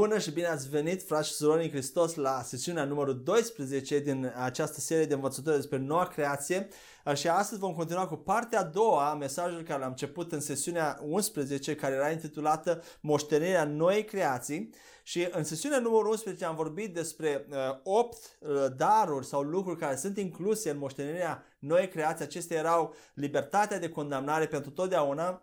Bună și bine ați venit, frați și surori în Hristos, la sesiunea numărul 12 din această serie de învățători despre noua creație. Și astăzi vom continua cu partea a doua a mesajului care l-am început în sesiunea 11, care era intitulată Moștenirea noii creații. Și în sesiunea numărul 11 am vorbit despre uh, 8 uh, daruri sau lucruri care sunt incluse în moștenirea noii creații. Acestea erau libertatea de condamnare pentru totdeauna,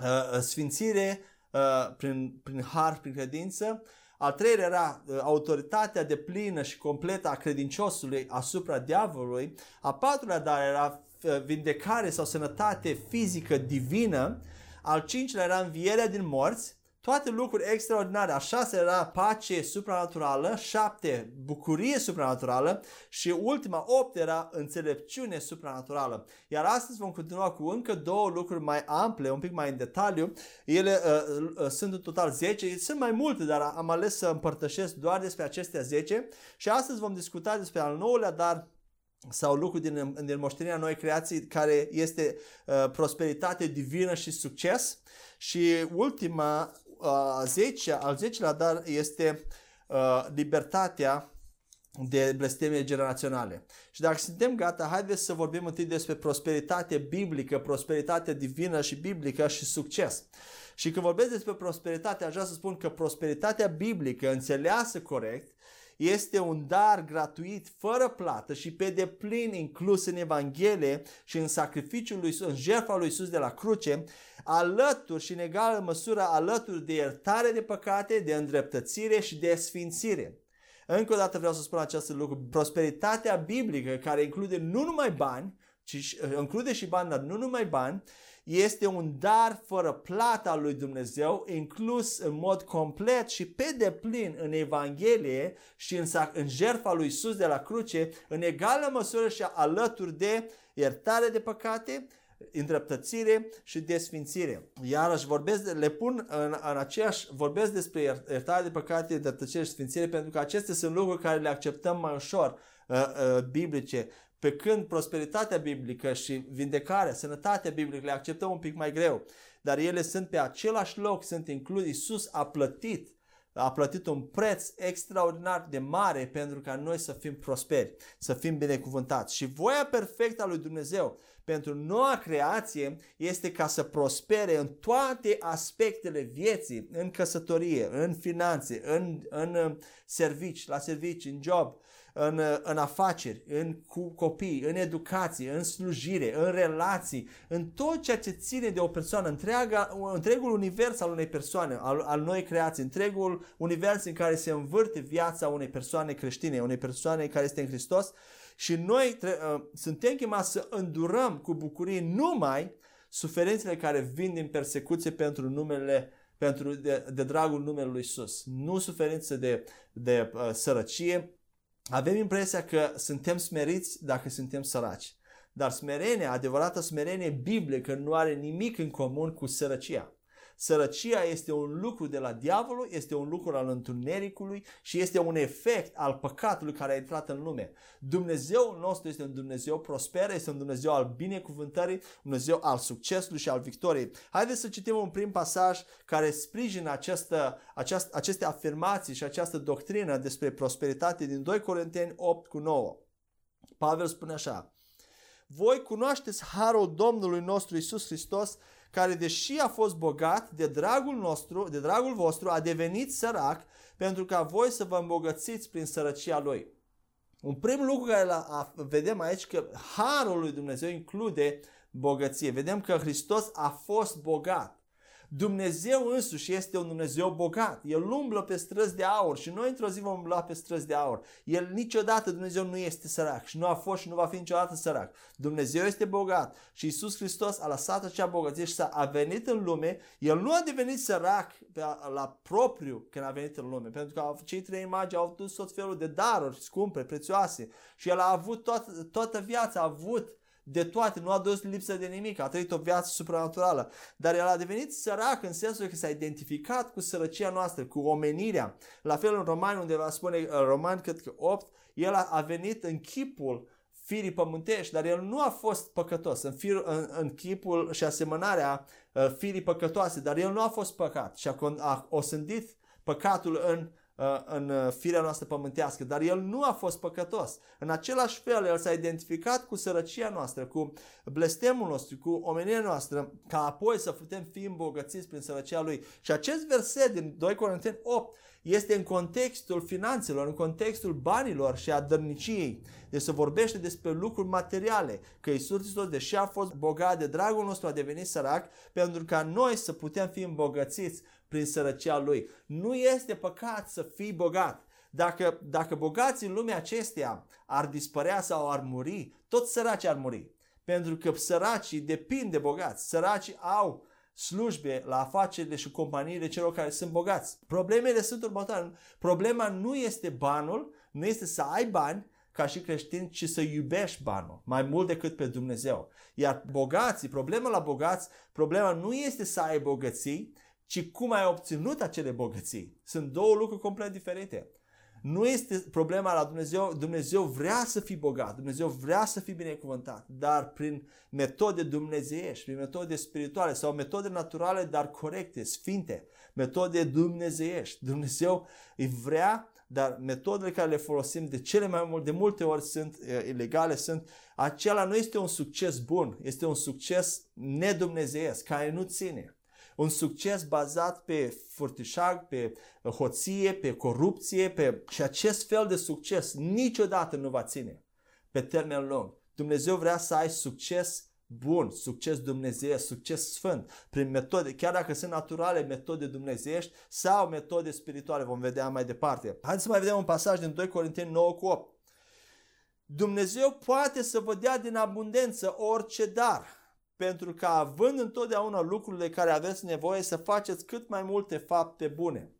uh, sfințire, Uh, prin, prin har, prin credință. Al treilea era uh, autoritatea de plină și completă a credinciosului asupra diavolului. A patrulea dar era uh, vindecare sau sănătate fizică divină. Al cincilea era învierea din morți toate lucruri extraordinare. A șase era pace supranaturală, șapte bucurie supranaturală și ultima opt era înțelepciune supranaturală. Iar astăzi vom continua cu încă două lucruri mai ample, un pic mai în detaliu. Ele uh, uh, sunt în total 10, sunt mai multe, dar am ales să împărtășesc doar despre acestea 10 și astăzi vom discuta despre al nouălea, dar sau lucru din, din moștenirea noi creații care este uh, prosperitate divină și succes și ultima uh, 10, al 10 dar este uh, libertatea de blesteme generaționale. Și dacă suntem gata, haideți să vorbim întâi despre prosperitate biblică, prosperitate divină și biblică și succes. Și când vorbesc despre prosperitate, aș vrea să spun că prosperitatea biblică, înțeleasă corect, este un dar gratuit, fără plată și pe deplin inclus în Evanghelie și în sacrificiul lui în jertfa lui Iisus de la cruce, alături și în egală măsură alături de iertare de păcate, de îndreptățire și de sfințire. Încă o dată vreau să spun acest lucru. Prosperitatea biblică, care include nu numai bani, ci include și bani, dar nu numai bani, este un dar fără plata al lui Dumnezeu, inclus în mod complet și pe deplin în Evanghelie și în, în jertfa lui Isus de la cruce, în egală măsură și alături de iertare de păcate, îndreptățire și desfințire. Iarăși vorbesc, le pun în, în aceeași, vorbesc despre iertare de păcate, îndreptățire și sfințire pentru că acestea sunt lucruri care le acceptăm mai ușor uh, uh, biblice. Pe când prosperitatea biblică și vindecarea, sănătatea biblică le acceptăm un pic mai greu. Dar ele sunt pe același loc, sunt incluse. Iisus a plătit a plătit un preț extraordinar de mare pentru ca noi să fim prosperi, să fim binecuvântați. Și voia perfectă a lui Dumnezeu pentru noua creație este ca să prospere în toate aspectele vieții, în căsătorie, în finanțe, în, în servici, la servici, în job, în, în afaceri, în cu copii, în educație, în slujire, în relații, în tot ceea ce ține de o persoană, întreaga, întregul univers al unei persoane, al, al noi creații, întregul univers în care se învârte viața unei persoane creștine, unei persoane care este în Hristos și noi tre- uh, suntem chemați să îndurăm cu bucurie numai suferințele care vin din persecuție pentru numele pentru de, de dragul numelui Iisus. Nu suferințe de, de uh, sărăcie, avem impresia că suntem smeriți dacă suntem săraci. Dar smerenia, adevărată smerenie biblică, nu are nimic în comun cu sărăcia. Sărăcia este un lucru de la diavolul, este un lucru al întunericului și este un efect al păcatului care a intrat în lume. Dumnezeul nostru este un Dumnezeu prosper, este un Dumnezeu al binecuvântării, un Dumnezeu al succesului și al victoriei. Haideți să citim un prim pasaj care sprijină această, această, aceste afirmații și această doctrină despre prosperitate din 2 Corinteni 8 cu 9. Pavel spune așa, voi cunoașteți harul Domnului nostru Isus Hristos, care deși a fost bogat, de dragul nostru, de dragul vostru, a devenit sărac, pentru ca voi să vă îmbogățiți prin sărăcia lui. Un prim lucru care la, vedem aici că harul lui Dumnezeu include bogăție. Vedem că Hristos a fost bogat. Dumnezeu însuși este un Dumnezeu bogat. El umblă pe străzi de aur și noi într-o zi vom umbla pe străzi de aur. El niciodată, Dumnezeu nu este sărac și nu a fost și nu va fi niciodată sărac. Dumnezeu este bogat și Isus Hristos a lăsat acea bogăție și s-a a venit în lume. El nu a devenit sărac pe, la propriu când a venit în lume, pentru că cei trei imagini au avut tot felul de daruri scumpe, prețioase și el a avut toată, toată viața, a avut de toate, nu a dus lipsă de nimic, a trăit o viață supranaturală, dar el a devenit sărac în sensul că s-a identificat cu sărăcia noastră, cu omenirea. La fel în Romani, unde va spune uh, Roman, cred că 8, el a, a venit în chipul firii pământești, dar el nu a fost păcătos în, fir, în, în chipul și asemănarea uh, firii păcătoase, dar el nu a fost păcat și a, a osândit păcatul în Uh, în uh, firea noastră pământească, dar el nu a fost păcătos. În același fel, el s-a identificat cu sărăcia noastră, cu blestemul nostru, cu omenia noastră, ca apoi să putem fi îmbogățiți prin sărăcia lui. Și acest verset din 2 Corinteni 8 este în contextul finanțelor, în contextul banilor și a dărniciei. Deci se vorbește despre lucruri materiale, că Iisus Hristos, deși a fost bogat de dragul nostru, a devenit sărac, pentru ca noi să putem fi îmbogățiți prin sărăcia lui. Nu este păcat să fii bogat. Dacă, dacă bogații în lumea acesteia ar dispărea sau ar muri, toți săracii ar muri. Pentru că săracii depind de bogați. Săracii au slujbe la afacerile și companiile celor care sunt bogați. Problemele sunt următoare. Problema nu este banul, nu este să ai bani ca și creștin, ci să iubești banul mai mult decât pe Dumnezeu. Iar bogații, problema la bogați, problema nu este să ai bogății, ci cum ai obținut acele bogății. Sunt două lucruri complet diferite. Nu este problema la Dumnezeu, Dumnezeu vrea să fii bogat, Dumnezeu vrea să fii binecuvântat, dar prin metode dumnezeiești, prin metode spirituale sau metode naturale, dar corecte, sfinte, metode dumnezeiești. Dumnezeu îi vrea, dar metodele care le folosim de cele mai multe, de multe ori sunt uh, ilegale, sunt, acela nu este un succes bun, este un succes nedumnezeiesc, care nu ține. Un succes bazat pe furtișag, pe hoție, pe corupție, pe... și acest fel de succes niciodată nu va ține pe termen lung. Dumnezeu vrea să ai succes bun, succes Dumnezeu, succes sfânt, prin metode, chiar dacă sunt naturale metode dumnezeiești sau metode spirituale, vom vedea mai departe. Haideți să mai vedem un pasaj din 2 Corinteni 9 cu 8. Dumnezeu poate să vă dea din abundență orice dar, pentru că având întotdeauna lucrurile care aveți nevoie să faceți cât mai multe fapte bune.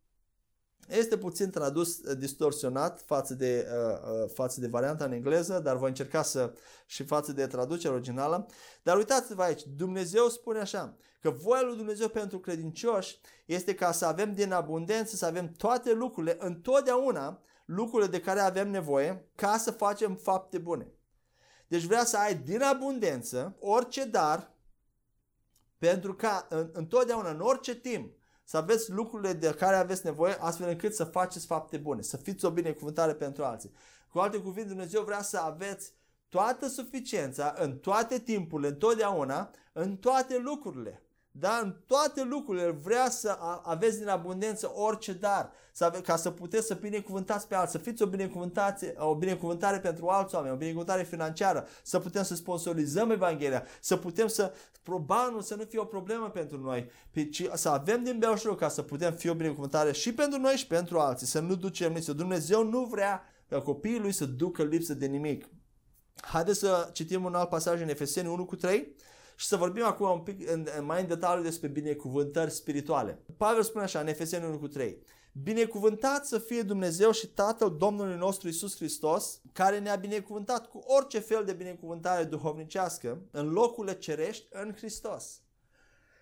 Este puțin tradus uh, distorsionat față de, uh, uh, față de varianta în engleză, dar voi încerca să și față de traducerea originală. Dar uitați-vă aici, Dumnezeu spune așa, că voia lui Dumnezeu pentru credincioși este ca să avem din abundență, să avem toate lucrurile, întotdeauna lucrurile de care avem nevoie, ca să facem fapte bune. Deci vrea să ai din abundență orice dar, pentru ca în, întotdeauna, în orice timp, să aveți lucrurile de care aveți nevoie, astfel încât să faceți fapte bune, să fiți o binecuvântare pentru alții. Cu alte cuvinte, Dumnezeu vrea să aveți toată suficiența în toate timpurile, întotdeauna, în toate lucrurile. Da? În toate lucrurile vrea să aveți din abundență orice dar, să ave- ca să puteți să binecuvântați pe alții, să fiți o binecuvântare, o binecuvântare pentru alți oameni, o binecuvântare financiară, să putem să sponsorizăm Evanghelia, să putem să, banul să nu fie o problemă pentru noi, ci să avem din belșug ca să putem fi o binecuvântare și pentru noi și pentru alții, să nu ducem nici. Dumnezeu nu vrea ca copiii lui să ducă lipsă de nimic. Haideți să citim un alt pasaj în Efeseni 1 cu 3 și să vorbim acum un pic în, mai în detaliu despre binecuvântări spirituale. Pavel spune așa în Efeseni 1 cu 3. Binecuvântat să fie Dumnezeu și Tatăl Domnului nostru Isus Hristos, care ne-a binecuvântat cu orice fel de binecuvântare duhovnicească în locurile cerești în Hristos.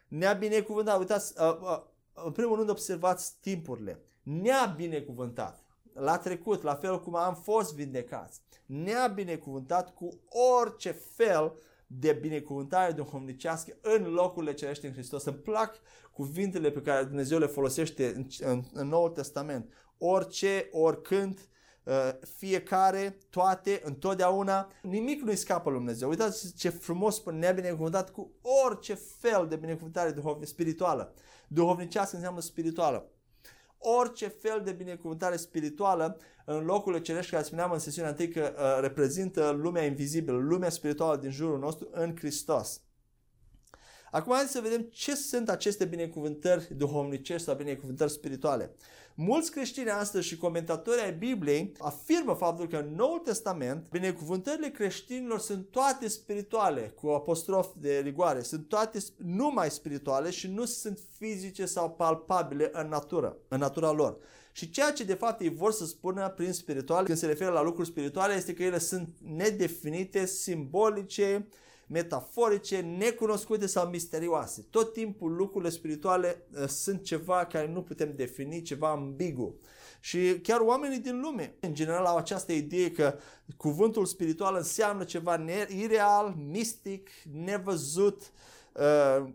Ne-a binecuvântat, uitați, uh, uh, în primul rând observați timpurile. Ne-a binecuvântat la trecut, la fel cum am fost vindecați. Ne-a binecuvântat cu orice fel de binecuvântare duhovnicească în locurile cerești în Hristos. Îmi plac cuvintele pe care Dumnezeu le folosește în, în, în Noul Testament. Orice, oricând, uh, fiecare, toate, întotdeauna, nimic nu-i scapă lui Dumnezeu. Uitați ce frumos spune, ne-a binecuvântat cu orice fel de binecuvântare spirituală. Duhovnicească înseamnă spirituală orice fel de binecuvântare spirituală în locurile cerești, care spuneam în sesiunea întâi că uh, reprezintă lumea invizibilă, lumea spirituală din jurul nostru în Hristos. Acum hai să vedem ce sunt aceste binecuvântări duhovnicești sau binecuvântări spirituale. Mulți creștini astăzi și comentatorii ai Bibliei afirmă faptul că în Noul Testament binecuvântările creștinilor sunt toate spirituale, cu apostrof de rigoare, sunt toate numai spirituale și nu sunt fizice sau palpabile în natură, în natura lor. Și ceea ce de fapt ei vor să spună prin spiritual, când se referă la lucruri spirituale, este că ele sunt nedefinite, simbolice, metaforice, necunoscute sau misterioase. Tot timpul lucrurile spirituale uh, sunt ceva care nu putem defini, ceva ambigu. Și chiar oamenii din lume, în general, au această idee că cuvântul spiritual înseamnă ceva ireal, mistic, nevăzut, uh,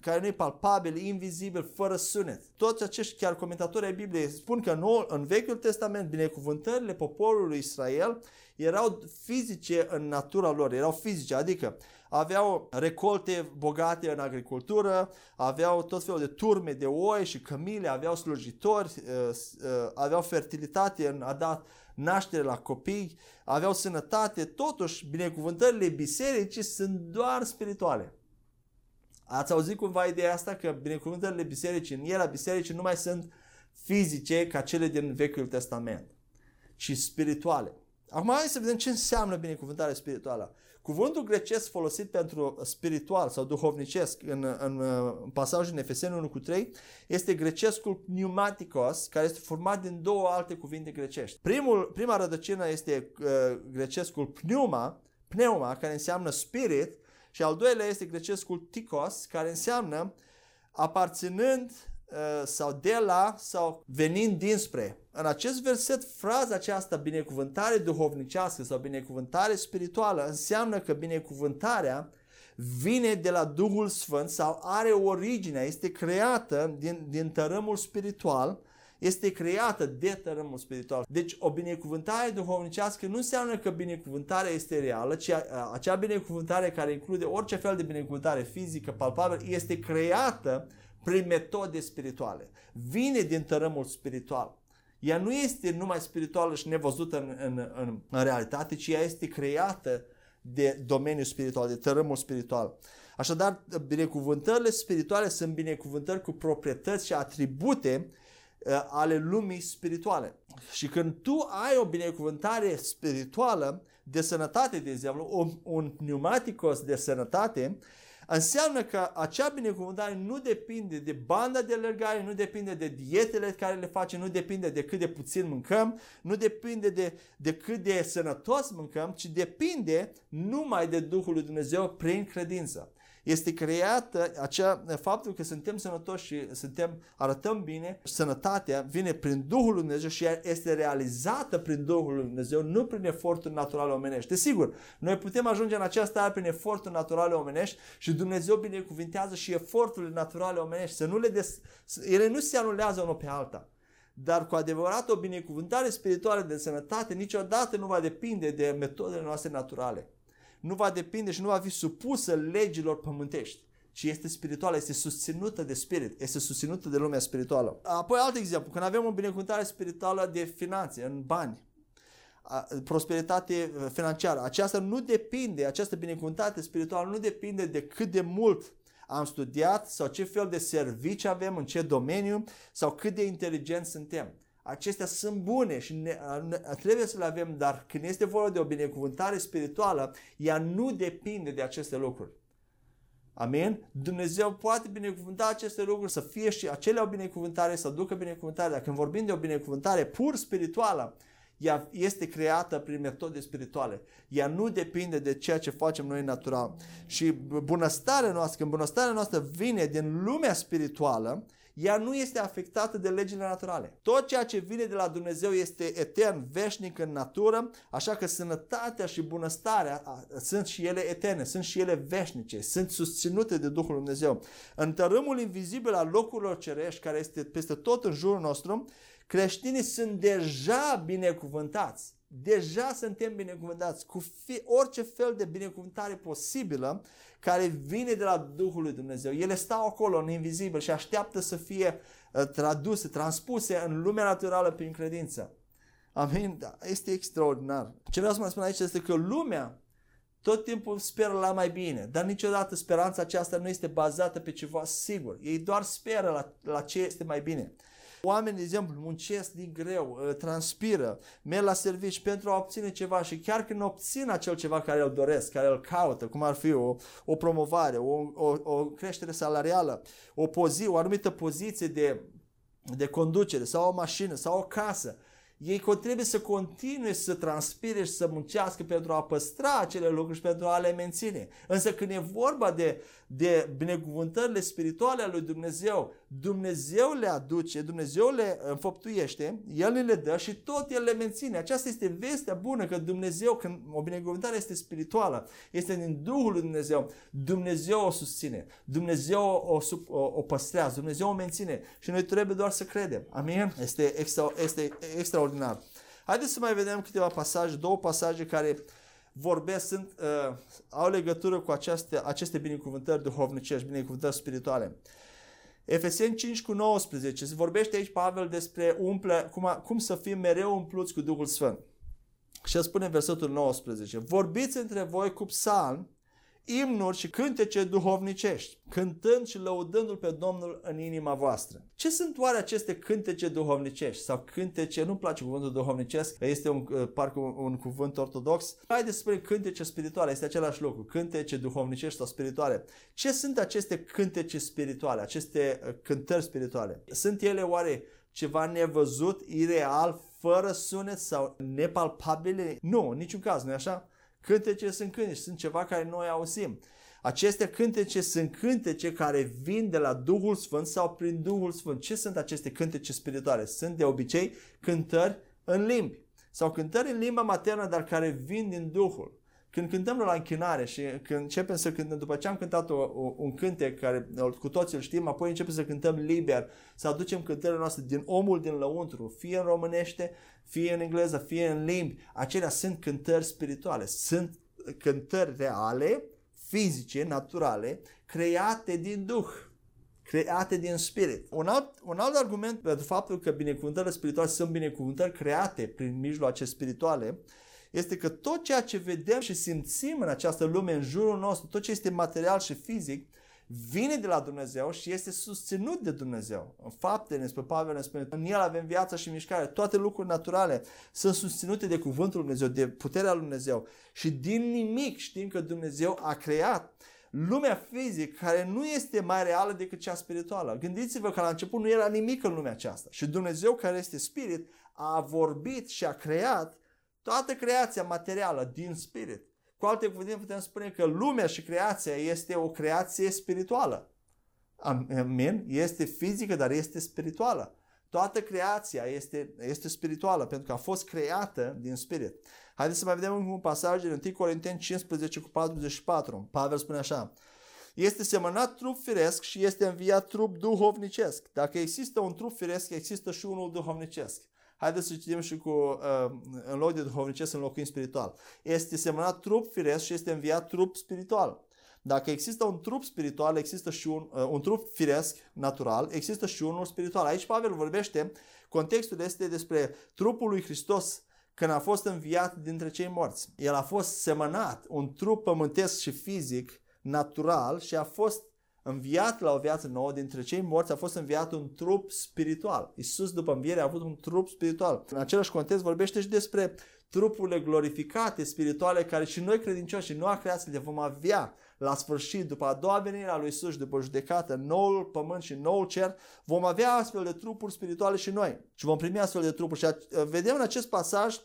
care nu e palpabil, invizibil, fără sunet. Toți acești chiar comentatori ai Bibliei spun că în, în Vechiul Testament binecuvântările poporului Israel erau fizice în natura lor, erau fizice, adică aveau recolte bogate în agricultură, aveau tot felul de turme de oi și cămile, aveau slujitori, uh, uh, aveau fertilitate în a da naștere la copii, aveau sănătate, totuși binecuvântările bisericii sunt doar spirituale. Ați auzit cumva ideea asta că binecuvântările bisericii, în era bisericii nu mai sunt fizice ca cele din Vechiul Testament, ci spirituale. Acum hai să vedem ce înseamnă binecuvântare spirituală. Cuvântul grecesc folosit pentru spiritual sau duhovnicesc în, în, în pasajul în Efeseni 1 cu 3 este grecescul pneumatikos, care este format din două alte cuvinte grecești. Primul, prima rădăcină este uh, grecescul pneuma, pneuma, care înseamnă spirit, și al doilea este grecescul tikos, care înseamnă aparținând uh, sau de la sau venind dinspre. În acest verset, fraza aceasta binecuvântare duhovnicească sau binecuvântare spirituală înseamnă că binecuvântarea vine de la Duhul Sfânt sau are originea, este creată din, din tărâmul spiritual este creată de tărâmul spiritual. Deci o binecuvântare duhovnicească nu înseamnă că binecuvântarea este reală, ci acea binecuvântare care include orice fel de binecuvântare fizică, palpabilă, este creată prin metode spirituale. Vine din tărâmul spiritual. Ea nu este numai spirituală și nevăzută în, în, în, în realitate, ci ea este creată de domeniul spiritual, de tărâmul spiritual. Așadar, binecuvântările spirituale sunt binecuvântări cu proprietăți și atribute Uh, ale lumii spirituale. Și când tu ai o binecuvântare spirituală de sănătate, de exemplu, un, un pneumaticos de sănătate, înseamnă că acea binecuvântare nu depinde de banda de alergare, nu depinde de dietele care le facem, nu depinde de cât de puțin mâncăm, nu depinde de, de cât de sănătos mâncăm, ci depinde numai de Duhul lui Dumnezeu prin credință este creată acea, faptul că suntem sănătoși și suntem, arătăm bine, sănătatea vine prin Duhul Lui Dumnezeu și este realizată prin Duhul Lui Dumnezeu, nu prin eforturi naturale omenești. Desigur, noi putem ajunge în această stare prin eforturi naturale omenești și Dumnezeu binecuvintează și eforturile naturale omenești, să nu le des... ele nu se anulează unul pe alta. Dar cu adevărat o binecuvântare spirituală de sănătate niciodată nu va depinde de metodele noastre naturale nu va depinde și nu va fi supusă legilor pământești ci este spirituală, este susținută de spirit, este susținută de lumea spirituală. Apoi alt exemplu, când avem o binecuvântare spirituală de finanțe, în bani, prosperitate uh, financiară, aceasta nu depinde, această binecuvântare spirituală nu depinde de cât de mult am studiat sau ce fel de servicii avem, în ce domeniu sau cât de inteligenți suntem acestea sunt bune și ne, ne, trebuie să le avem, dar când este vorba de o binecuvântare spirituală, ea nu depinde de aceste lucruri. Amin? Dumnezeu poate binecuvânta aceste lucruri să fie și acele o binecuvântare, să ducă binecuvântare. Dar când vorbim de o binecuvântare pur spirituală, ea este creată prin metode spirituale. Ea nu depinde de ceea ce facem noi natural. Și bunăstarea noastră, când bunăstarea noastră vine din lumea spirituală, ea nu este afectată de legile naturale. Tot ceea ce vine de la Dumnezeu este etern, veșnic în natură, așa că sănătatea și bunăstarea sunt și ele eterne, sunt și ele veșnice, sunt susținute de Duhul Dumnezeu. În tărâmul invizibil al locurilor cerești, care este peste tot în jurul nostru, creștinii sunt deja binecuvântați. Deja suntem binecuvântați cu fi, orice fel de binecuvântare posibilă care vine de la Duhul lui Dumnezeu. Ele stau acolo în invizibil și așteaptă să fie uh, traduse, transpuse în lumea naturală prin credință. Amin? Da, este extraordinar. Ce vreau să mă spun aici este că lumea tot timpul speră la mai bine, dar niciodată speranța aceasta nu este bazată pe ceva sigur. Ei doar speră la, la ce este mai bine. Oamenii, de exemplu, muncesc din greu, ă, transpiră, merg la servici pentru a obține ceva și chiar când obțin acel ceva care îl doresc, care îl caută, cum ar fi o, o promovare, o, o, o creștere salarială, o, pozi, o anumită poziție de, de conducere sau o mașină sau o casă, ei trebuie să continue să transpire și să muncească pentru a păstra acele lucruri și pentru a le menține. Însă când e vorba de, de binecuvântările spirituale ale lui Dumnezeu, Dumnezeu le aduce, Dumnezeu le înfăptuiește, El le dă și tot El le menține. Aceasta este vestea bună că Dumnezeu, când o binecuvântare este spirituală, este din Duhul lui Dumnezeu, Dumnezeu o susține, Dumnezeu o, o, o păstrează, Dumnezeu o menține și noi trebuie doar să credem. Amin? Este, extra, este extraordinar. Haideți să mai vedem câteva pasaje, două pasaje care vorbesc, sunt, uh, au legătură cu aceste, aceste binecuvântări duhovnicești, binecuvântări spirituale. Efeseni 5 cu 19, se vorbește aici Pavel despre umple, cum, a, cum să fim mereu umpluți cu Duhul Sfânt. Și spune versetul 19, vorbiți între voi cu psalm, imnuri și cântece duhovnicești, cântând și lăudându-L pe Domnul în inima voastră. Ce sunt oare aceste cântece duhovnicești? Sau cântece, nu-mi place cuvântul duhovnicesc, este un, uh, parcă un, un cuvânt ortodox. Haideți să spunem cântece spirituale, este același lucru, cântece duhovnicești sau spirituale. Ce sunt aceste cântece spirituale, aceste uh, cântări spirituale? Sunt ele oare ceva nevăzut, ireal, fără sunet sau nepalpabile? Nu, în niciun caz, nu așa? Cântece sunt cântece, sunt ceva care noi auzim. Aceste cântece sunt cântece care vin de la Duhul Sfânt sau prin Duhul Sfânt. Ce sunt aceste cântece spirituale? Sunt de obicei cântări în limbi sau cântări în limba maternă, dar care vin din Duhul. Când cântăm la închinare și când începem să cântăm, după ce am cântat o, o, un cântec care cu toți îl știm, apoi începem să cântăm liber, să aducem cântările noastre din omul din lăuntru, fie în românește, fie în engleză, fie în limbi. Acelea sunt cântări spirituale, sunt cântări reale, fizice, naturale, create din Duh create din spirit. Un alt, un alt argument pentru faptul că binecuvântările spirituale sunt binecuvântări create prin mijloace spirituale este că tot ceea ce vedem și simțim în această lume, în jurul nostru, tot ce este material și fizic, vine de la Dumnezeu și este susținut de Dumnezeu. În fapte, ne spune Pavel, ne spune, în el avem viață și mișcare. Toate lucruri naturale sunt susținute de cuvântul lui Dumnezeu, de puterea lui Dumnezeu. Și din nimic știm că Dumnezeu a creat lumea fizică care nu este mai reală decât cea spirituală. Gândiți-vă că la început nu era nimic în lumea aceasta. Și Dumnezeu care este spirit a vorbit și a creat Toată creația materială din spirit. Cu alte cuvinte putem spune că lumea și creația este o creație spirituală. Amin? Este fizică, dar este spirituală. Toată creația este, este spirituală pentru că a fost creată din spirit. Haideți să mai vedem un pasaj din 1 Corinteni 15 cu 44. Pavel spune așa. Este semănat trup firesc și este înviat trup duhovnicesc. Dacă există un trup firesc, există și unul duhovnicesc. Haideți să citim și cu, uh, în loc de duhovnicesc, înlocuim spiritual. Este semănat trup firesc și este înviat trup spiritual. Dacă există un trup spiritual, există și un, uh, un trup firesc, natural, există și unul spiritual. Aici Pavel vorbește, contextul este despre trupul lui Hristos când a fost înviat dintre cei morți. El a fost semănat, un trup pământesc și fizic, natural și a fost înviat la o viață nouă, dintre cei morți a fost înviat un trup spiritual. Isus după înviere a avut un trup spiritual. În același context vorbește și despre trupurile glorificate spirituale care și noi credincioși și noua creație le vom avea la sfârșit, după a doua venire a lui Isus și după judecată, noul pământ și noul cer, vom avea astfel de trupuri spirituale și noi. Și vom primi astfel de trupuri. Și vedem în acest pasaj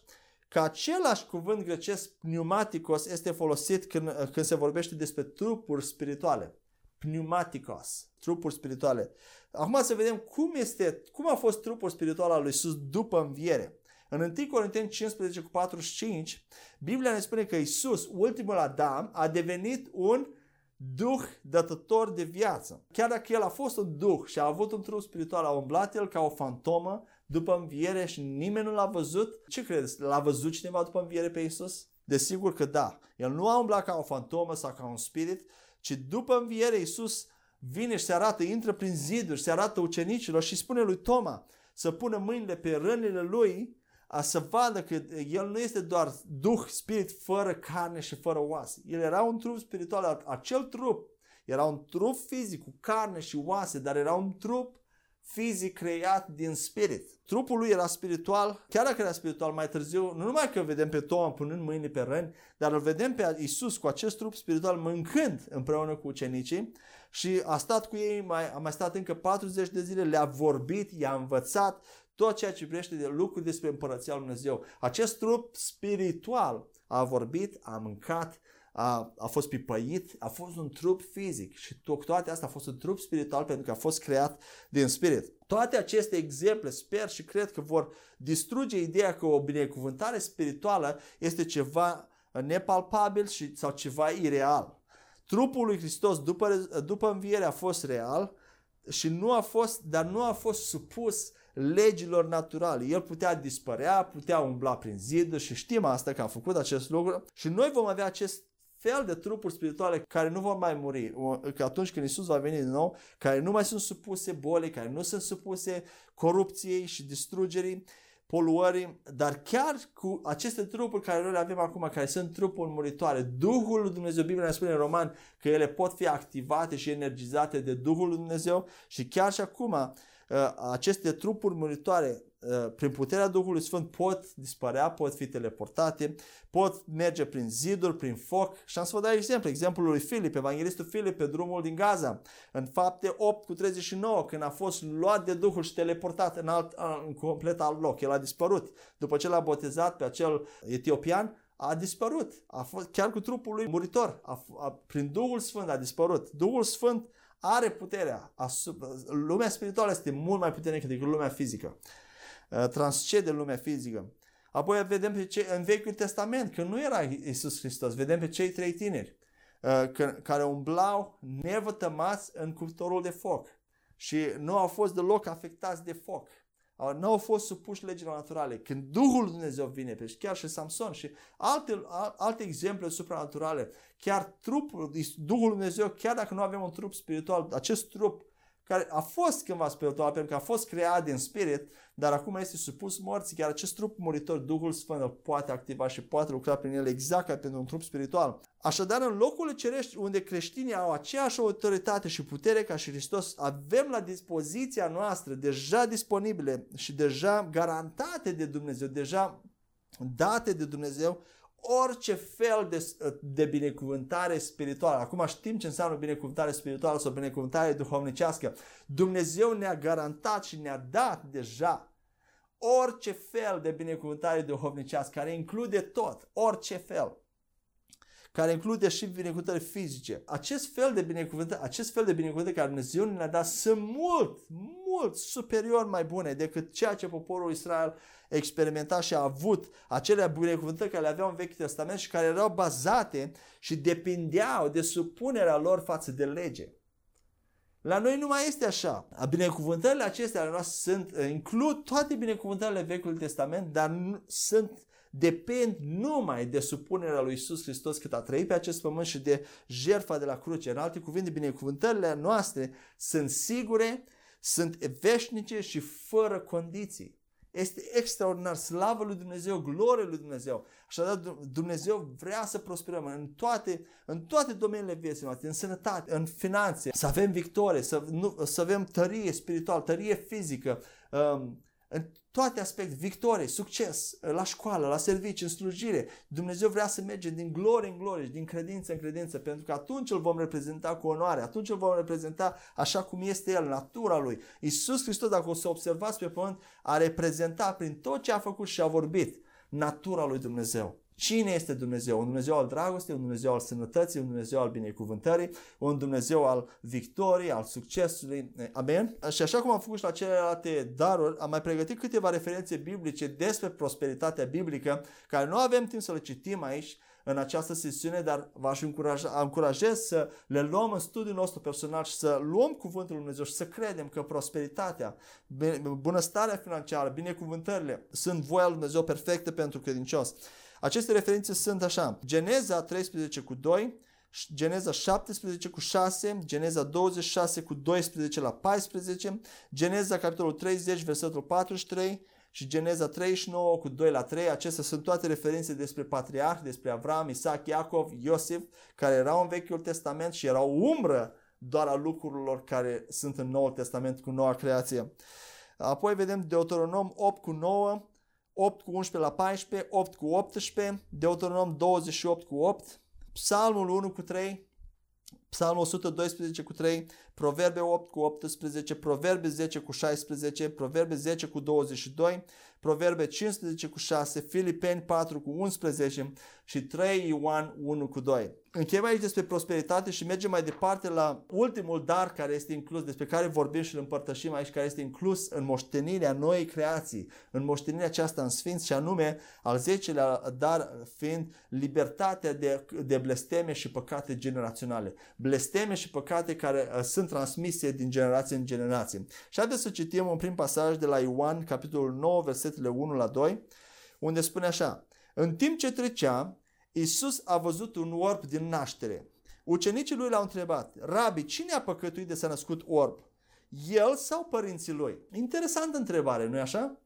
că același cuvânt grecesc pneumaticos este folosit când, când se vorbește despre trupuri spirituale pneumaticos, trupuri spirituale. Acum să vedem cum, este, cum a fost trupul spiritual al lui Isus după înviere. În 1 Corinteni 15 cu 45, Biblia ne spune că Isus, ultimul Adam, a devenit un duh dătător de viață. Chiar dacă el a fost un duh și a avut un trup spiritual, a umblat el ca o fantomă după înviere și nimeni nu l-a văzut. Ce credeți? L-a văzut cineva după înviere pe Isus? Desigur că da. El nu a umblat ca o fantomă sau ca un spirit, ci după înviere Iisus vine și se arată, intră prin ziduri, se arată ucenicilor și spune lui Toma să pună mâinile pe rănile lui a să vadă că el nu este doar duh, spirit, fără carne și fără oase. El era un trup spiritual, acel trup era un trup fizic cu carne și oase, dar era un trup fizic creat din spirit. Trupul lui era spiritual, chiar dacă era spiritual mai târziu, nu numai că vedem pe Toma punând mâinile pe răni, dar îl vedem pe Isus cu acest trup spiritual mâncând împreună cu ucenicii și a stat cu ei, mai, a mai stat încă 40 de zile, le-a vorbit, i-a învățat tot ceea ce privește de lucruri despre Împărăția Lui Dumnezeu. Acest trup spiritual a vorbit, a mâncat, a, a fost pipăit, a fost un trup fizic și cu toate astea a fost un trup spiritual pentru că a fost creat din spirit. Toate aceste exemple sper și cred că vor distruge ideea că o binecuvântare spirituală este ceva nepalpabil și, sau ceva ireal. Trupul lui Hristos după, după înviere a fost real și nu a fost, dar nu a fost supus legilor naturale. El putea dispărea, putea umbla prin ziduri și știm asta că a făcut acest lucru și noi vom avea acest fel de trupuri spirituale care nu vor mai muri, că atunci când Isus va veni din nou, care nu mai sunt supuse bolii, care nu sunt supuse corupției și distrugerii, poluării, dar chiar cu aceste trupuri care noi le avem acum, care sunt trupuri muritoare, Duhul lui Dumnezeu, Biblia ne spune în Roman că ele pot fi activate și energizate de Duhul lui Dumnezeu și chiar și acum uh, aceste trupuri muritoare Uh, prin puterea Duhului Sfânt pot dispărea, pot fi teleportate, pot merge prin ziduri, prin foc. Și am să vă dau exemplu, exemplul lui Filip, evanghelistul Filip pe drumul din Gaza, în fapte 8 cu 39, când a fost luat de Duhul și teleportat în, alt, în complet alt loc. El a dispărut. După ce l-a botezat pe acel etiopian, a dispărut. A fost, chiar cu trupul lui muritor. A, a, prin Duhul Sfânt a dispărut. Duhul Sfânt are puterea. Asupra, lumea spirituală este mult mai puternică decât lumea fizică. Uh, transcede lumea fizică. Apoi vedem pe cei, în Vechiul Testament, că nu era Isus Hristos, vedem pe cei trei tineri uh, care umblau nevătămați în cuptorul de foc și nu au fost deloc afectați de foc. Nu au fost supuși legilor naturale. Când Duhul Dumnezeu vine pe chiar și Samson și alte, alte exemple supranaturale, chiar trupul, Duhul Dumnezeu, chiar dacă nu avem un trup spiritual, acest trup care a fost cândva spiritual, pentru că a fost creat din spirit, dar acum este supus morții, chiar acest trup muritor, Duhul Sfânt îl poate activa și poate lucra prin el exact ca pentru un trup spiritual. Așadar, în locurile cerești unde creștinii au aceeași autoritate și putere ca și Hristos, avem la dispoziția noastră, deja disponibile și deja garantate de Dumnezeu, deja date de Dumnezeu, orice fel de, de binecuvântare spirituală. Acum știm ce înseamnă binecuvântare spirituală sau binecuvântare duhovnicească. Dumnezeu ne-a garantat și ne-a dat deja orice fel de binecuvântare duhovnicească, care include tot, orice fel care include și binecuvântări fizice. Acest fel de binecuvântări, acest fel de binecuvântări care Dumnezeu ne-a dat sunt mult, mult superior mai bune decât ceea ce poporul Israel experimenta și a avut acele binecuvântări care le aveau în Vechiul Testament și care erau bazate și depindeau de supunerea lor față de lege. La noi nu mai este așa. Binecuvântările acestea ale noastre sunt, includ toate binecuvântările Vechiului Testament, dar nu, sunt depind numai de supunerea lui Isus Hristos cât a trăit pe acest pământ și de jertfa de la cruce. În alte cuvinte, binecuvântările noastre sunt sigure, sunt veșnice și fără condiții. Este extraordinar, slavă lui Dumnezeu, glorie lui Dumnezeu. Așadar, Dumnezeu vrea să prosperăm în toate, în toate domeniile vieții noastre, în sănătate, în finanțe, să avem victorie, să, nu, să avem tărie spirituală, tărie fizică, um, în toate aspecte, victorie, succes, la școală, la serviciu, în slujire. Dumnezeu vrea să mergem din glorie în glorie din credință în credință, pentru că atunci îl vom reprezenta cu onoare, atunci îl vom reprezenta așa cum este El, natura Lui. Iisus Hristos, dacă o să observați pe pământ, a reprezentat prin tot ce a făcut și a vorbit natura Lui Dumnezeu. Cine este Dumnezeu? Un Dumnezeu al dragostei, un Dumnezeu al sănătății, un Dumnezeu al binecuvântării, un Dumnezeu al victoriei, al succesului. Amen? Și așa cum am făcut și la celelalte daruri, am mai pregătit câteva referințe biblice despre prosperitatea biblică, care nu avem timp să le citim aici, în această sesiune, dar v-aș încuraja, încurajez să le luăm în studiul nostru personal și să luăm cuvântul lui Dumnezeu și să credem că prosperitatea, bunăstarea financiară, binecuvântările sunt voia lui Dumnezeu perfectă pentru credincios. Aceste referințe sunt așa. Geneza 13 cu 2, Geneza 17 cu 6, Geneza 26 cu 12 la 14, Geneza capitolul 30 versetul 43 și Geneza 39 cu 2 la 3. Acestea sunt toate referințe despre patriarhi, despre Avram, Isaac, Iacov, Iosif, care erau în Vechiul Testament și erau umbră doar a lucrurilor care sunt în Noul Testament cu noua creație. Apoi vedem Deuteronom 8 cu 9, 8 cu 11 la 14, 8 cu 18, Deuteronom 28 cu 8, Psalmul 1 cu 3, Psalmul 112 cu 3, Proverbe 8 cu 18, Proverbe 10 cu 16, Proverbe 10 cu 22, Proverbe 15 cu 6, Filipeni 4 cu 11 și 3 Ioan 1 cu 2. Încheiem aici despre prosperitate și mergem mai departe la ultimul dar care este inclus, despre care vorbim și îl împărtășim aici, care este inclus în moștenirea noii creații, în moștenirea aceasta în sfinți și anume al zecelea dar fiind libertatea de, de blesteme și păcate generaționale. Blesteme și păcate care uh, sunt transmise din generație în generație. Și haideți să citim un prim pasaj de la Ioan, capitolul 9, versetele 1 la 2, unde spune așa, în timp ce trecea, Isus a văzut un orb din naștere. Ucenicii lui l-au întrebat, Rabi, cine a păcătuit de s-a născut orb? El sau părinții lui? Interesantă întrebare, nu-i așa?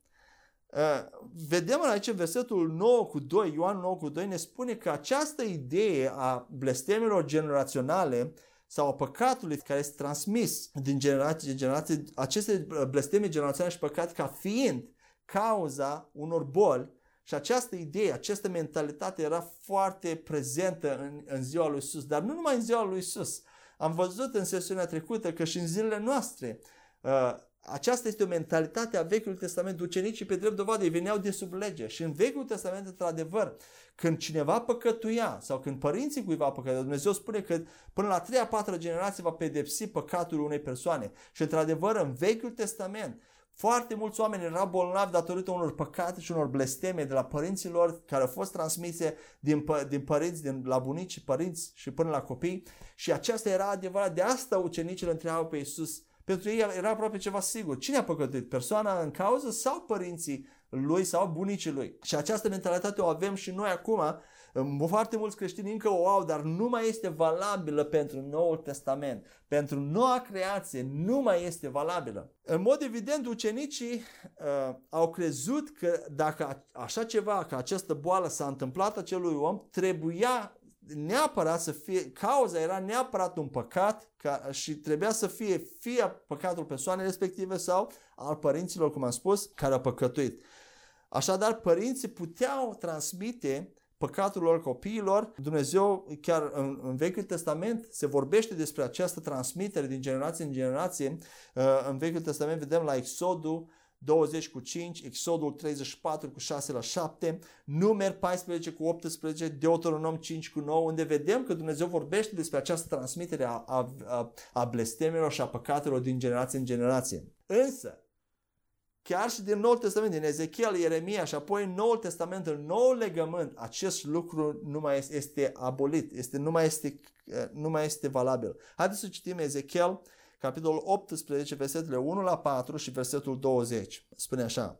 Uh, vedem aici versetul 9 cu 2, Ioan 9 cu 2 ne spune că această idee a blestemelor generaționale sau a păcatului care este transmis din generație în generație, aceste blesteme generaționale și păcat ca fiind cauza unor boli și această idee, această mentalitate era foarte prezentă în, în ziua lui Isus, dar nu numai în ziua lui Isus. Am văzut în sesiunea trecută că și în zilele noastre uh, aceasta este o mentalitate a Vechiului Testament. Ucenicii pe drept dovadă ei veneau de sub lege. Și în Vechiul Testament, într-adevăr, când cineva păcătuia sau când părinții cuiva păcătuia, Dumnezeu spune că până la 3-4 generații va pedepsi păcatul unei persoane. Și într-adevăr, în Vechiul Testament, foarte mulți oameni erau bolnavi datorită unor păcate și unor blesteme de la părinții lor care au fost transmise din, pă, din părinți, din, la bunici, părinți și până la copii. Și aceasta era adevărat. De asta ucenicii îl întreabă pe Iisus. Pentru ei era aproape ceva sigur. Cine a păcătuit? Persoana în cauză sau părinții lui sau bunicii lui? Și această mentalitate o avem și noi acum foarte mulți creștini încă o au, dar nu mai este valabilă pentru Noul Testament. Pentru noua creație nu mai este valabilă. În mod evident, ucenicii uh, au crezut că dacă așa ceva, că această boală s-a întâmplat acelui om, trebuia neapărat să fie, cauza era neapărat un păcat ca, și trebuia să fie fie păcatul persoanei respective sau al părinților, cum am spus, care au păcătuit. Așadar, părinții puteau transmite păcatul lor copiilor. Dumnezeu, chiar în, în Vechiul Testament, se vorbește despre această transmitere din generație în generație. Uh, în Vechiul Testament vedem la Exodul 20 cu 5, Exodul 34 cu 6 la 7, Numer 14 cu 18, Deuteronom 5 cu 9, unde vedem că Dumnezeu vorbește despre această transmitere a, a, a, a blestemelor și a păcatelor din generație în generație. Însă, Chiar și din Noul Testament, din Ezechiel, Ieremia și apoi în Noul Testament, în Noul legământ, acest lucru nu mai este, este abolit, este, nu, mai este, nu mai este valabil. Haideți să citim Ezechiel, capitolul 18, versetele 1 la 4 și versetul 20. Spune așa.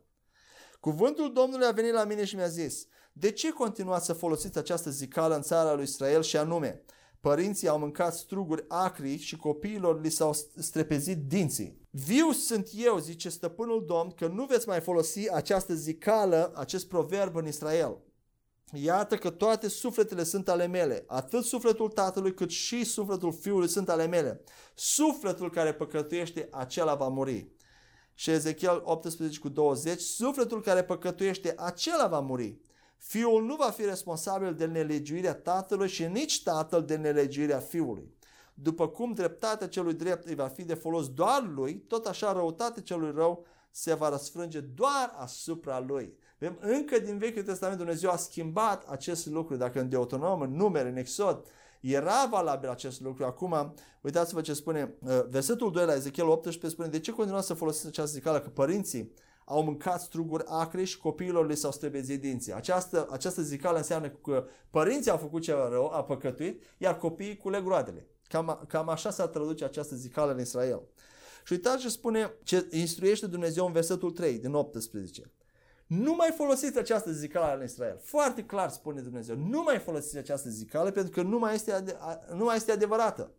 Cuvântul Domnului a venit la mine și mi-a zis, de ce continuați să folosiți această zicală în țara lui Israel și anume, Părinții au mâncat struguri acri și copiilor li s-au strepezit dinții. Viu sunt eu, zice stăpânul Domn, că nu veți mai folosi această zicală, acest proverb în Israel. Iată că toate sufletele sunt ale mele, atât sufletul tatălui cât și sufletul fiului sunt ale mele. Sufletul care păcătuiește, acela va muri. Și Ezechiel 18 cu 20, sufletul care păcătuiește, acela va muri. Fiul nu va fi responsabil de nelegiuirea tatălui și nici tatăl de nelegiuirea fiului. După cum dreptatea celui drept îi va fi de folos doar lui, tot așa răutatea celui rău se va răsfrânge doar asupra lui. Vedem, încă din Vechiul Testament Dumnezeu a schimbat acest lucru. Dacă în Deuteronom, în numere, în Exod, era valabil acest lucru. Acum, uitați-vă ce spune uh, versetul 2 la Ezechiel 18, spune de ce continuați să folosiți această zicală? Că părinții au mâncat struguri acre și copiilor le s-au strebezit dinții. Această, această zicală înseamnă că părinții au făcut ceva rău, a păcătuit, iar copiii culeg roadele. Cam, cam așa se traduce această zicală în Israel. Și uitați ce spune, ce instruiește Dumnezeu în versetul 3 din 18. Nu mai folosiți această zicală în Israel. Foarte clar spune Dumnezeu. Nu mai folosiți această zicală pentru că nu mai este, ade- nu mai este adevărată.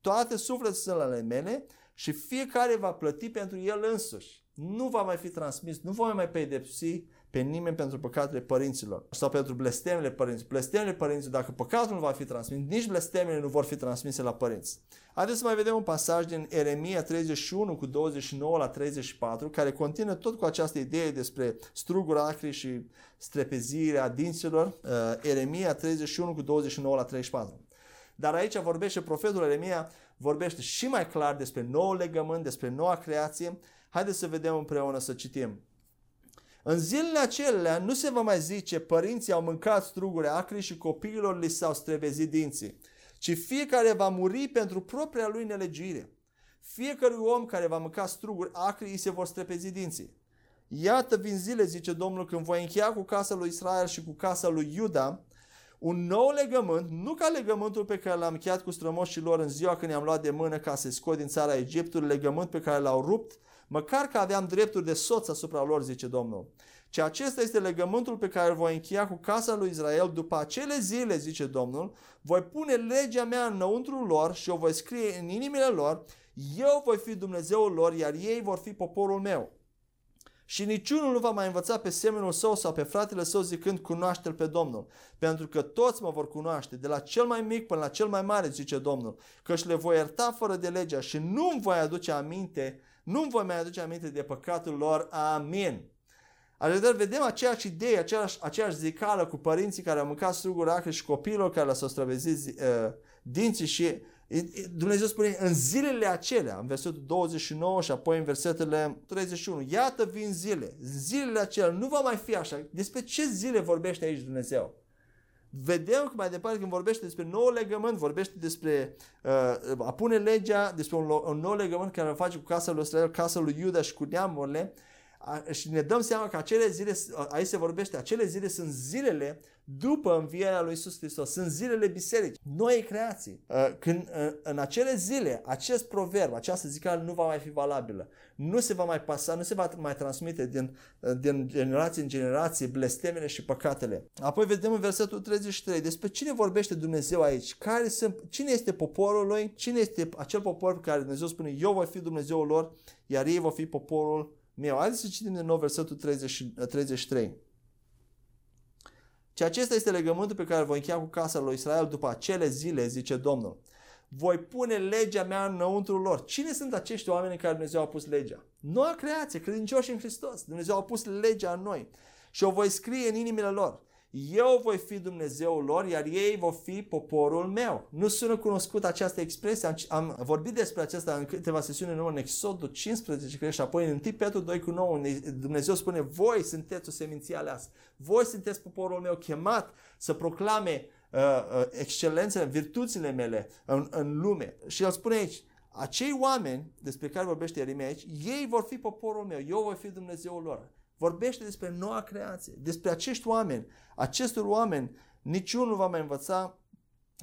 Toate sufletele sunt ale mele și fiecare va plăti pentru el însuși nu va mai fi transmis, nu va mai pedepsi pe nimeni pentru păcatele părinților sau pentru blestemele părinților. Blestemele părinților, dacă păcatul nu va fi transmis, nici blestemele nu vor fi transmise la părinți. Haideți să mai vedem un pasaj din Eremia 31 cu 29 la 34 care conține tot cu această idee despre struguri acri și strepezirea dinților. Uh, Eremia 31 cu 29 la 34. Dar aici vorbește profetul Eremia, vorbește și mai clar despre nou legământ, despre noua creație Haideți să vedem împreună să citim. În zilele acelea nu se va mai zice părinții au mâncat struguri acri și copiilor li s-au strevezit dinții, ci fiecare va muri pentru propria lui nelegiuire. Fiecărui om care va mânca struguri acri îi se vor strepezi dinții. Iată vin zile, zice Domnul, când voi încheia cu casa lui Israel și cu casa lui Iuda un nou legământ, nu ca legământul pe care l-am încheiat cu strămoșii lor în ziua când i-am luat de mână ca să scot din țara Egiptului, legământ pe care l-au rupt, măcar că aveam drepturi de soț asupra lor, zice Domnul. Ce acesta este legământul pe care îl voi încheia cu casa lui Israel după acele zile, zice Domnul, voi pune legea mea înăuntru lor și o voi scrie în inimile lor, eu voi fi Dumnezeul lor, iar ei vor fi poporul meu. Și niciunul nu va mai învăța pe semenul său sau pe fratele său zicând cunoaște-l pe Domnul. Pentru că toți mă vor cunoaște, de la cel mai mic până la cel mai mare, zice Domnul. Căci le voi ierta fără de legea și nu-mi voi aduce aminte, nu-mi voi mai aduce aminte de păcatul lor. Amin. Așadar, vedem aceeași idee, aceeași, aceeași zicală cu părinții care au mâncat struguri acre și copiilor care le-au străvezit uh, dinții și Dumnezeu spune în zilele acelea, în versetul 29 și apoi în versetele 31, iată vin zile, zilele acelea nu va mai fi așa. Despre ce zile vorbește aici Dumnezeu? Vedem că mai departe când vorbește despre nou legământ, vorbește despre uh, a pune legea, despre un, un nou legământ care îl face cu casa lui Israel, casa lui Iuda și cu neamurile, și ne dăm seama că acele zile, aici se vorbește, acele zile sunt zilele după învierea lui Iisus Hristos, sunt zilele bisericii, noi creații. Când în acele zile, acest proverb, această zicală nu va mai fi valabilă, nu se va mai pasa, nu se va mai transmite din, din generație în generație blestemele și păcatele. Apoi vedem în versetul 33 despre cine vorbește Dumnezeu aici, care sunt, cine este poporul lui, cine este acel popor pe care Dumnezeu spune eu voi fi Dumnezeul lor, iar ei vor fi poporul meu. Haideți să citim din nou versetul 30, 33. Și acesta este legământul pe care îl voi încheia cu casa lui Israel după acele zile, zice Domnul. Voi pune legea mea înăuntru lor. Cine sunt acești oameni în care Dumnezeu a pus legea? Noua creație, credincioși în Hristos. Dumnezeu a pus legea în noi și o voi scrie în inimile lor. Eu voi fi Dumnezeul lor, iar ei vor fi poporul meu. Nu sună cunoscut această expresie. Am, am vorbit despre aceasta în câteva sesiuni în, în Exodul 15, cred, și apoi în 1 Petru 2 cu 9, Dumnezeu spune, voi sunteți o seminție aleasă. Voi sunteți poporul meu chemat să proclame uh, uh, excelențele, virtuțile mele în, în lume. Și el spune aici, acei oameni despre care vorbește Ieremia aici, ei vor fi poporul meu, eu voi fi Dumnezeul lor. Vorbește despre noua creație, despre acești oameni. Acestor oameni niciunul nu va mai învăța,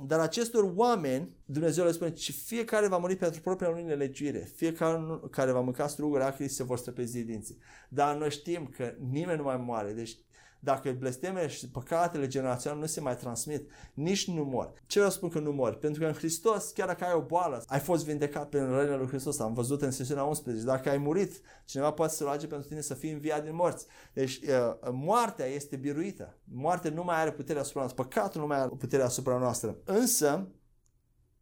dar acestor oameni, Dumnezeu le spune, și fiecare va muri pentru propria lui nelegiuire, fiecare care va mânca struguri acri se vor străpezi dinții. Dar noi știm că nimeni nu mai moare, deci dacă blestemele și păcatele generaționale nu se mai transmit, nici nu mor. Ce vreau să spun că nu mor? Pentru că în Hristos, chiar dacă ai o boală, ai fost vindecat prin rănile lui Hristos. Am văzut în sesiunea 11. Dacă ai murit, cineva poate să roage pentru tine să fii înviat din morți. Deci uh, moartea este biruită. Moartea nu mai are putere asupra noastră. Păcatul nu mai are putere asupra noastră. Însă,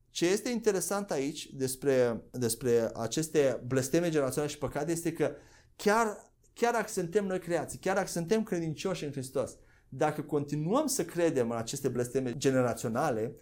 ce este interesant aici despre, despre aceste blesteme generaționale și păcate este că chiar chiar dacă suntem noi creați, chiar dacă suntem credincioși în Hristos, dacă continuăm să credem în aceste blesteme generaționale,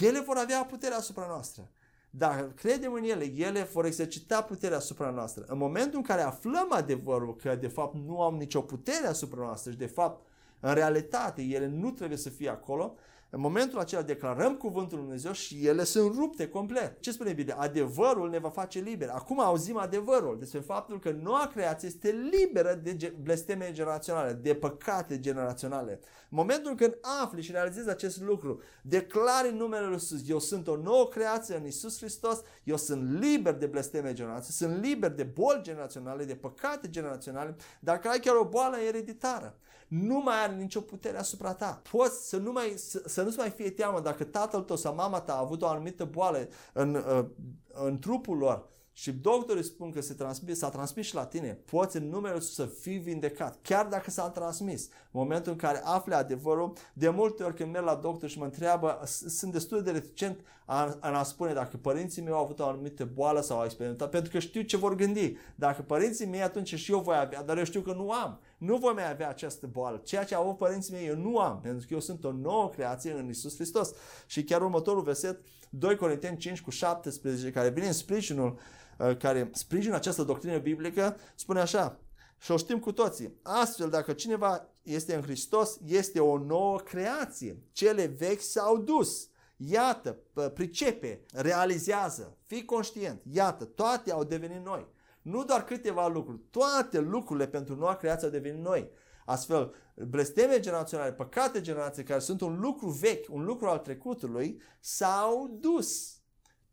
ele vor avea puterea asupra noastră. Dacă credem în ele, ele vor exercita puterea asupra noastră. În momentul în care aflăm adevărul că de fapt nu au nicio putere asupra noastră și de fapt în realitate ele nu trebuie să fie acolo, în momentul acela declarăm cuvântul Lui Dumnezeu și ele sunt rupte complet. Ce spune Biblia? Adevărul ne va face liber. Acum auzim adevărul despre faptul că noua creație este liberă de blesteme generaționale, de păcate generaționale. În momentul când afli și realizezi acest lucru, declari în numele Lui Iisus, eu sunt o nouă creație în Iisus Hristos, eu sunt liber de blesteme generaționale, sunt liber de boli generaționale, de păcate generaționale, dacă ai chiar o boală ereditară nu mai are nicio putere asupra ta. Poți să nu mai, să, să nu-ți mai fie teamă dacă tatăl tău sau mama ta a avut o anumită boală în, uh, în trupul lor și doctorii spun că se transmis, s-a transmis și la tine, poți în numele să fii vindecat, chiar dacă s-a transmis. În momentul în care afli adevărul, de multe ori când merg la doctor și mă întreabă, sunt destul de reticent a, a spune dacă părinții mei au avut o anumită boală sau au experimentat, pentru că știu ce vor gândi. Dacă părinții mei, atunci și eu voi avea, dar eu știu că nu am. Nu voi mai avea această boală. Ceea ce au avut părinții mei, eu nu am, pentru că eu sunt o nouă creație în Isus Hristos. Și chiar următorul verset, 2 Corinteni 5 cu 17, care vine în sprijinul uh, care sprijină această doctrină biblică, spune așa, Și o știm cu toții. Astfel, dacă cineva este în Hristos, este o nouă creație. Cele vechi s-au dus. Iată, pricepe, realizează, fii conștient. Iată, toate au devenit noi. Nu doar câteva lucruri, toate lucrurile pentru noua creație au devenit noi. Astfel, blesteme generaționale, păcate generații care sunt un lucru vechi, un lucru al trecutului, s-au dus.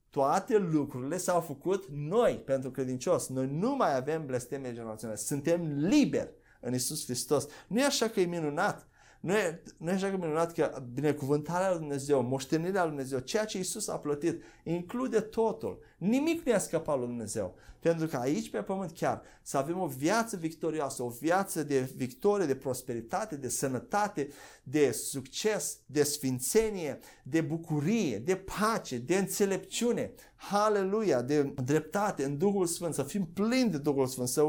Toate lucrurile s-au făcut noi pentru credincios. Noi nu mai avem blesteme generaționale. Suntem liberi în Isus Hristos. Nu e așa că e minunat? Nu e, nu e așa că minunat că binecuvântarea lui Dumnezeu, moștenirea lui Dumnezeu, ceea ce Isus a plătit, include totul. Nimic nu i-a scăpat lui Dumnezeu. Pentru că aici pe pământ chiar să avem o viață victorioasă, o viață de victorie, de prosperitate, de sănătate, de succes, de sfințenie, de bucurie, de pace, de înțelepciune, haleluia, de dreptate în Duhul Sfânt, să fim plini de Duhul Sfânt, să,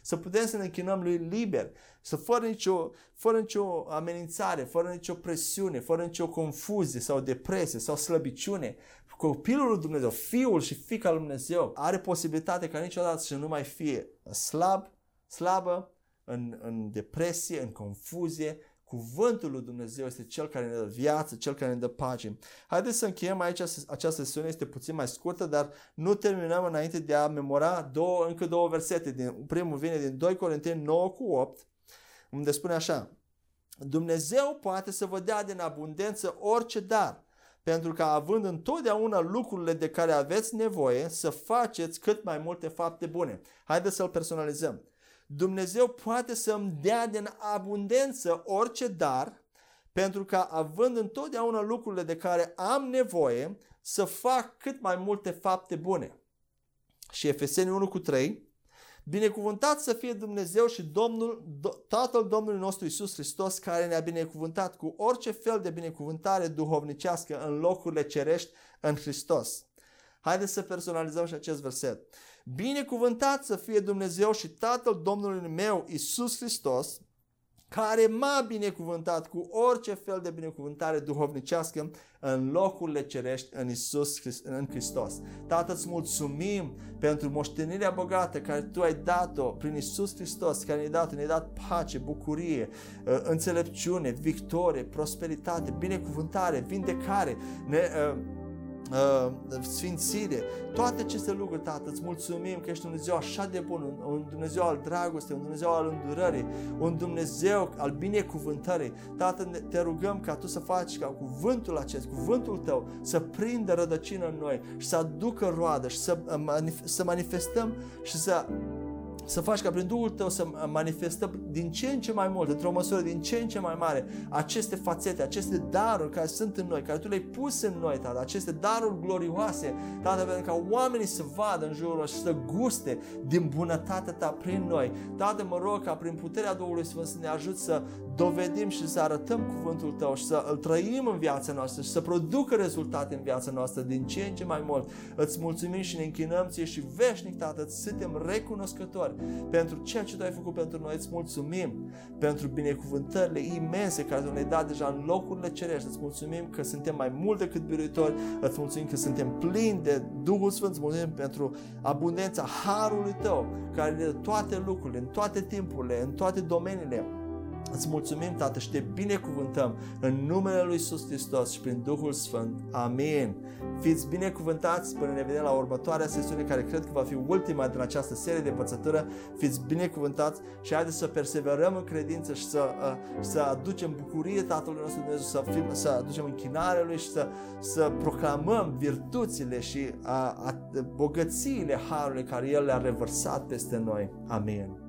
să putem să ne închinăm lui liber, să fără nicio, fără nicio amenințare, fără nicio presiune, fără nicio confuzie sau depresie sau slăbiciune, copilul lui Dumnezeu, fiul și fica lui Dumnezeu, are posibilitate ca niciodată să nu mai fie slab, slabă, în, în depresie, în confuzie. Cuvântul lui Dumnezeu este cel care ne dă viață, cel care ne dă pace. Haideți să încheiem aici, această sesiune este puțin mai scurtă, dar nu terminăm înainte de a memora două, încă două versete. Din, primul vine din 2 Corinteni 9 cu 8, unde spune așa, Dumnezeu poate să vă dea din abundență orice dar, pentru că având întotdeauna lucrurile de care aveți nevoie, să faceți cât mai multe fapte bune. Haideți să-l personalizăm. Dumnezeu poate să-mi dea din abundență orice dar, pentru că având întotdeauna lucrurile de care am nevoie, să fac cât mai multe fapte bune. Și Efeseni 1 cu 3, Binecuvântat să fie Dumnezeu și Domnul, Tatăl Domnului nostru Isus Hristos, care ne-a binecuvântat cu orice fel de binecuvântare duhovnicească în locurile cerești în Hristos. Haideți să personalizăm și acest verset. Binecuvântat să fie Dumnezeu și Tatăl Domnului meu Isus Hristos, care m-a binecuvântat cu orice fel de binecuvântare duhovnicească în locurile cerești în Isus în Hristos. Tată, îți mulțumim pentru moștenirea bogată care Tu ai dat-o prin Isus Hristos, care ne-ai dat, ne-ai dat pace, bucurie, uh, înțelepciune, victorie, prosperitate, binecuvântare, vindecare, ne, uh, uh, sfințire, toate aceste lucruri, Tată, îți mulțumim că ești un Dumnezeu așa de bun, un, un Dumnezeu al dragostei, un Dumnezeu al îndurării, un Dumnezeu al binecuvântării. Tată, te rugăm ca Tu să faci ca cuvântul acest, cuvântul Tău, să prindă rădăcină în noi și să aducă roadă și să, uh, să manifestăm și să să faci ca prin Duhul tău să manifestăm din ce în ce mai mult, într-o măsură din ce în ce mai mare, aceste fațete, aceste daruri care sunt în noi, care Tu le-ai pus în noi, Tată, aceste daruri glorioase, Tată, pentru ca oamenii să vadă în jurul și să guste din bunătatea Ta prin noi. Tată, mă rog ca prin puterea Duhului Sfânt să ne ajut să dovedim și să arătăm cuvântul Tău și să îl trăim în viața noastră și să producă rezultate în viața noastră din ce în ce mai mult. Îți mulțumim și ne închinăm ție și veșnic, Tată, suntem recunoscători pentru ceea ce Tu ai făcut pentru noi. Îți mulțumim pentru binecuvântările imense care Tu ne-ai dat deja în locurile cerești. Îți mulțumim că suntem mai mult decât biruitori. Îți mulțumim că suntem plini de Duhul Sfânt. Îți mulțumim pentru abundența Harului Tău care ne dă toate lucrurile, în toate timpurile, în toate domeniile Îți mulțumim, Tată, și te binecuvântăm în numele Lui Iisus Hristos și prin Duhul Sfânt. Amin. Fiți binecuvântați până ne vedem la următoarea sesiune, care cred că va fi ultima din această serie de învățătură. Fiți binecuvântați și haideți să perseverăm în credință și să, uh, să aducem bucurie Tatălui nostru Dumnezeu, să, fim, să aducem închinare Lui și să, să proclamăm virtuțile și a, a, bogățiile Harului care El le-a revărsat peste noi. Amin.